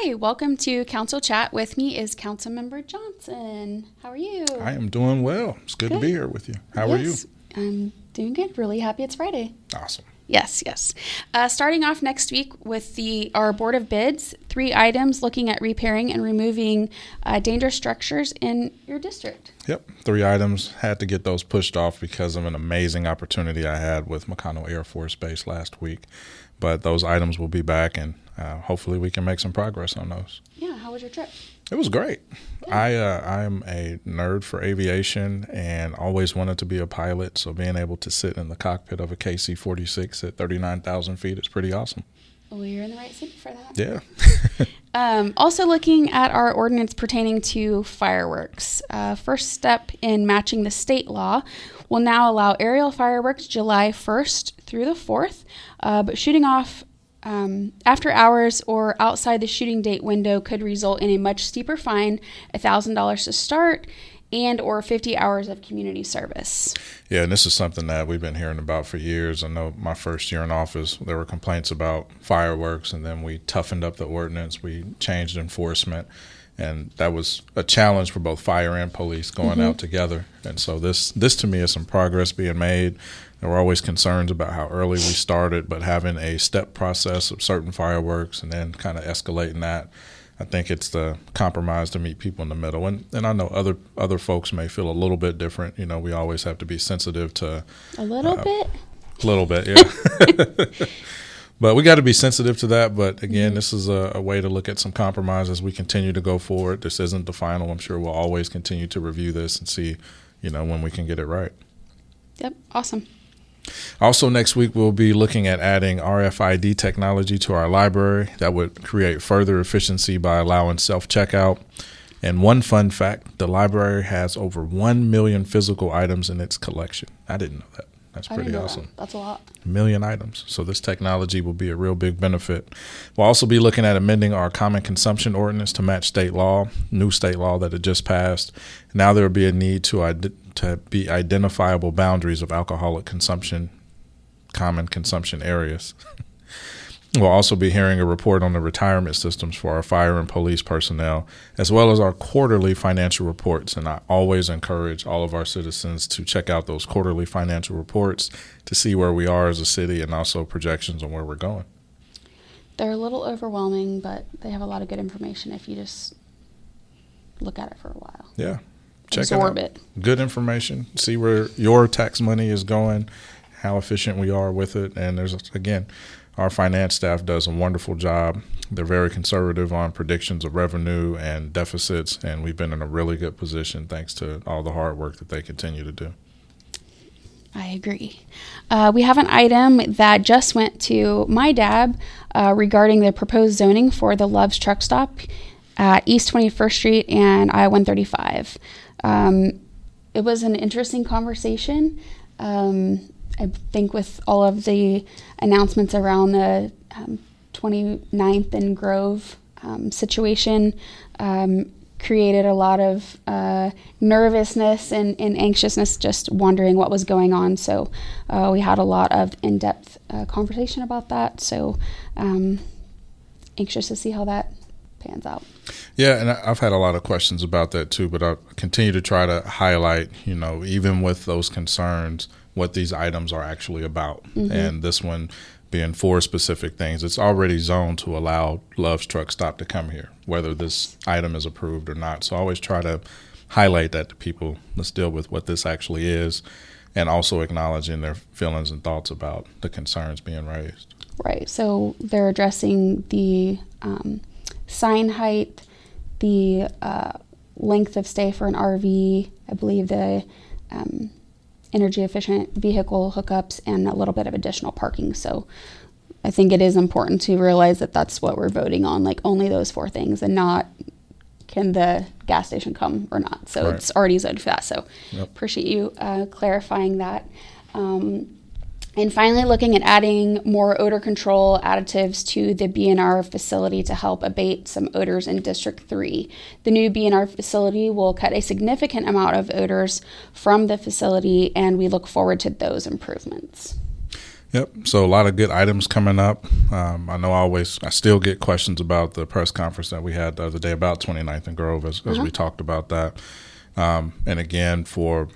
Hi, welcome to Council Chat. With me is Councilmember Johnson. How are you? I am doing well. It's good, to be here with you. How are you? I'm doing good. Really happy it's Friday. Awesome. Yes, yes. Uh, starting off next week with the our board of bids, three items looking at repairing and removing uh, dangerous structures in your district. Yep. Three items. Had to get those pushed off because of an amazing opportunity I had with McConnell Air Force Base last week. But those items will be back, and uh, hopefully we can make some progress on those. Yeah, how was your trip? It was great. I uh, I'm a nerd for aviation and always wanted to be a pilot. So being able to sit in the cockpit of a KC-46 at 39,000 feet is pretty awesome. Well, you're in the right city for that. Yeah. Um, also, looking at our ordinance pertaining to fireworks. Uh, first step in matching the state law will now allow aerial fireworks July 1st through the 4th, uh, but shooting off um, after hours or outside the shooting date window could result in a much steeper fine, $1,000 to start, and or 50 hours of community service. Yeah, and this is something that we've been hearing about for years. I know my first year in office, there were complaints about fireworks, and then we toughened up the ordinance. We changed enforcement, and that was a challenge for both fire and police going mm-hmm. out together. And so this this to me is some progress being made. There were always concerns about how early we started, but having a step process of certain fireworks and then kind of escalating that. I think it's the compromise to meet people in the middle, and and I know other other folks may feel a little bit different. You know, we always have to be sensitive to a little uh, bit, a little bit, yeah. but we got to be sensitive to that. But again, this is a, a, way to look at some compromise as we continue to go forward. This isn't the final. I'm sure we'll always continue to review this and see, you know, when we can get it right. Yep, awesome. Also, next week, we'll be looking at adding RFID technology to our library that would create further efficiency by allowing self checkout. And one fun fact the library has over 1 million physical items in its collection. I didn't know that. That's pretty awesome. That. That's a lot. A million items. So this technology will be a real big benefit. We'll also be looking at amending our common consumption ordinance to match state law, new state law that had just passed. Now there will be a need to to be identifiable boundaries of alcoholic consumption, common consumption areas. we'll also be hearing a report on the retirement systems for our fire and police personnel, as well as our quarterly financial reports. And I always encourage all of our citizens to check out those quarterly financial reports to see where we are as a city and also projections on where we're going. They're a little overwhelming, but they have a lot of good information if you just look at it for a while. Yeah check absorb it, it. Good information. See where your tax money is going, how efficient we are with it, and there's again, our finance staff does a wonderful job. They're very conservative on predictions of revenue and deficits, and we've been in a really good position thanks to all the hard work that they continue to do. I agree. Uh, we have an item that just went to my DAB uh, regarding the proposed zoning for the Love's Truck Stop at East 21st Street and I 135. Um, it was an interesting conversation. Um, I think with all of the announcements around the um, 29th and Grove um, situation, um, created a lot of uh, nervousness and, and, anxiousness, just wondering what was going on. So uh, we had a lot of in-depth uh, conversation about that. So um, anxious to see how that pans out. Yeah, and I've had a lot of questions about that too, but I continue to try to highlight, you know, even with those concerns, what these items are actually about. Mm-hmm. And this one being four specific things, it's already zoned to allow Love's Truck Stop to come here, whether this item is approved or not. So I always try to highlight that to people. Let's deal with what this actually is and also acknowledging their feelings and thoughts about the concerns being raised. Right. So they're addressing the um, sign height, the uh, length of stay for an RV, I believe the um, energy efficient vehicle hookups, and a little bit of additional parking. So I think it is important to realize that that's what we're voting on, like only those four things, and not can the gas station come or not. So right. it's already zoned for that. So yep. appreciate you uh, clarifying that. Um, and finally, looking at adding more odor control additives to the BNR facility to help abate some odors in District 3. The new BNR facility will cut a significant amount of odors from the facility, and we look forward to those improvements. Yep. So a lot of good items coming up. Um, I know I always, I still get questions about the press conference that we had the other day about 29th and Grove as, as Uh-huh. we talked about that. Um, and again, for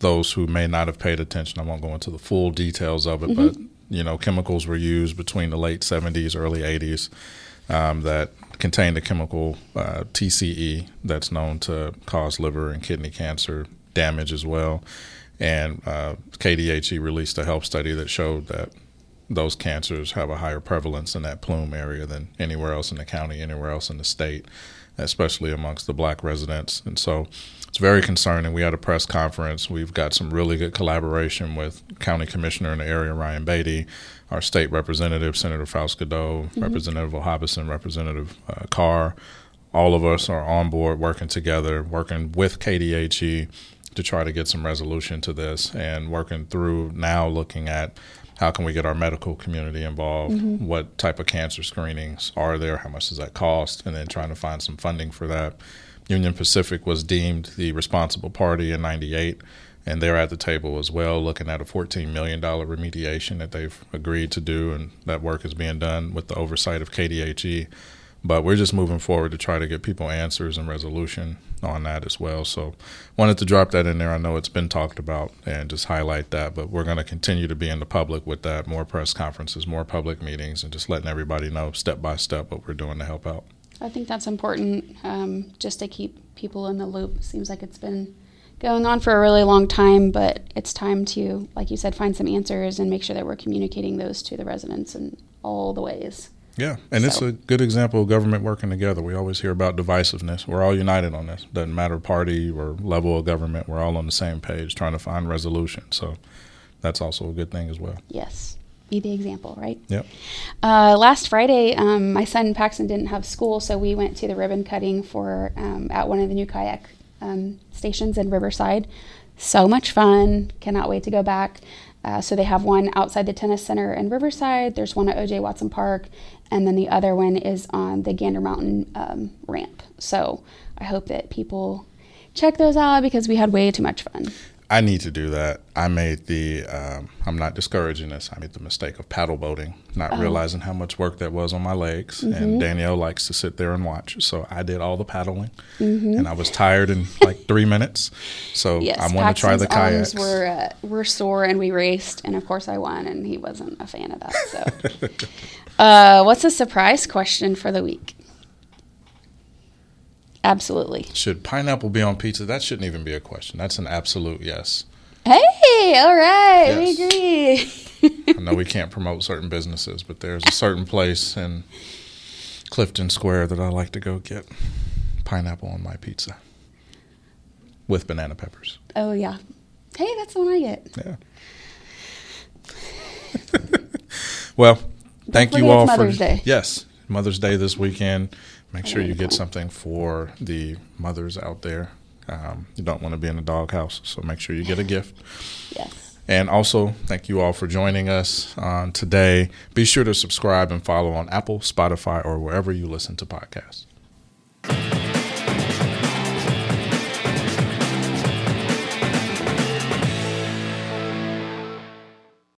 those who may not have paid attention, I won't go into the full details of it, but you know, chemicals were used between the late 70s, early 80s um, that contained a chemical uh, TCE that's known to cause liver and kidney cancer damage as well. And uh, KDHE released a health study that showed that those cancers have a higher prevalence in that plume area than anywhere else in the county, anywhere else in the state, especially amongst the black residents. And so it's very concerning. We had a press conference. We've got some really good collaboration with County Commissioner in the area, Ryan Beatty, our state representative, Senator Faust-Goudeau, Representative Ohaebosim, Representative uh, Carr. All of us are on board working together, working with KDHE to try to get some resolution to this and working through now looking at how can we get our medical community involved mm-hmm. what type of cancer screenings are there how much does that cost and then trying to find some funding for that. Union pacific was deemed the responsible party in 98 and they're at the table as well looking at a $14 million remediation that they've agreed to do and that work is being done with the oversight of kdhe but we're just moving forward to try to get people answers and resolution on that as well. So, wanted to drop that in there. I know it's been talked about and just highlight that, but we're going to continue to be in the public with that. More press conferences, more public meetings, and just letting everybody know step by step what we're doing to help out. I think that's important um, just to keep people in the loop. Seems like it's been going on for a really long time, but it's time to, like you said, find some answers and make sure that we're communicating those to the residents in all the ways. Yeah, and it's a good example of government working together. We always hear about divisiveness. We're all united on this. Doesn't matter party or level of government. We're all on the same page trying to find resolution. So, that's also a good thing as well. Yes. Be the example, right? Yep. Uh, last Friday, um, my son Paxton didn't have school, so we went to the ribbon cutting for um, at one of the new kayak um, stations in Riverside. So much fun! Cannot wait to go back. Uh, so they have one outside the tennis center in Riverside. There's one at OJ Watson Park, and then the other one is on the Gander Mountain um, ramp. So I hope that people check those out because we had way too much fun. I need to do that. I made the, um, I'm not discouraging this, I made the mistake of paddle boating, not realizing how much work that was on my legs. And Danielle likes to sit there and watch. So I did all the paddling and I was tired in like three minutes. So Yes, I want to try the kayaks. arms were uh, were sore, and we raced, and of course I won, and he wasn't a fan of that. So, uh, what's a surprise question for the week? Absolutely. Should pineapple be on pizza? That shouldn't even be a question. That's an absolute yes. Hey, all right, Yes. we agree. I know we can't promote certain businesses, but there's a certain place in Clifton Square that I like to go get pineapple on my pizza with banana peppers. oh yeah. Hey, that's the one I get. Yeah. well, thank you all for Mother's Day. yes, Mother's Day this weekend. Make sure you get something for the mothers out there. Um, you don't want to be in a doghouse, so make sure you get a gift. Yes. And also, thank you all for joining us on today. Be sure to subscribe and follow on Apple, Spotify, or wherever you listen to podcasts.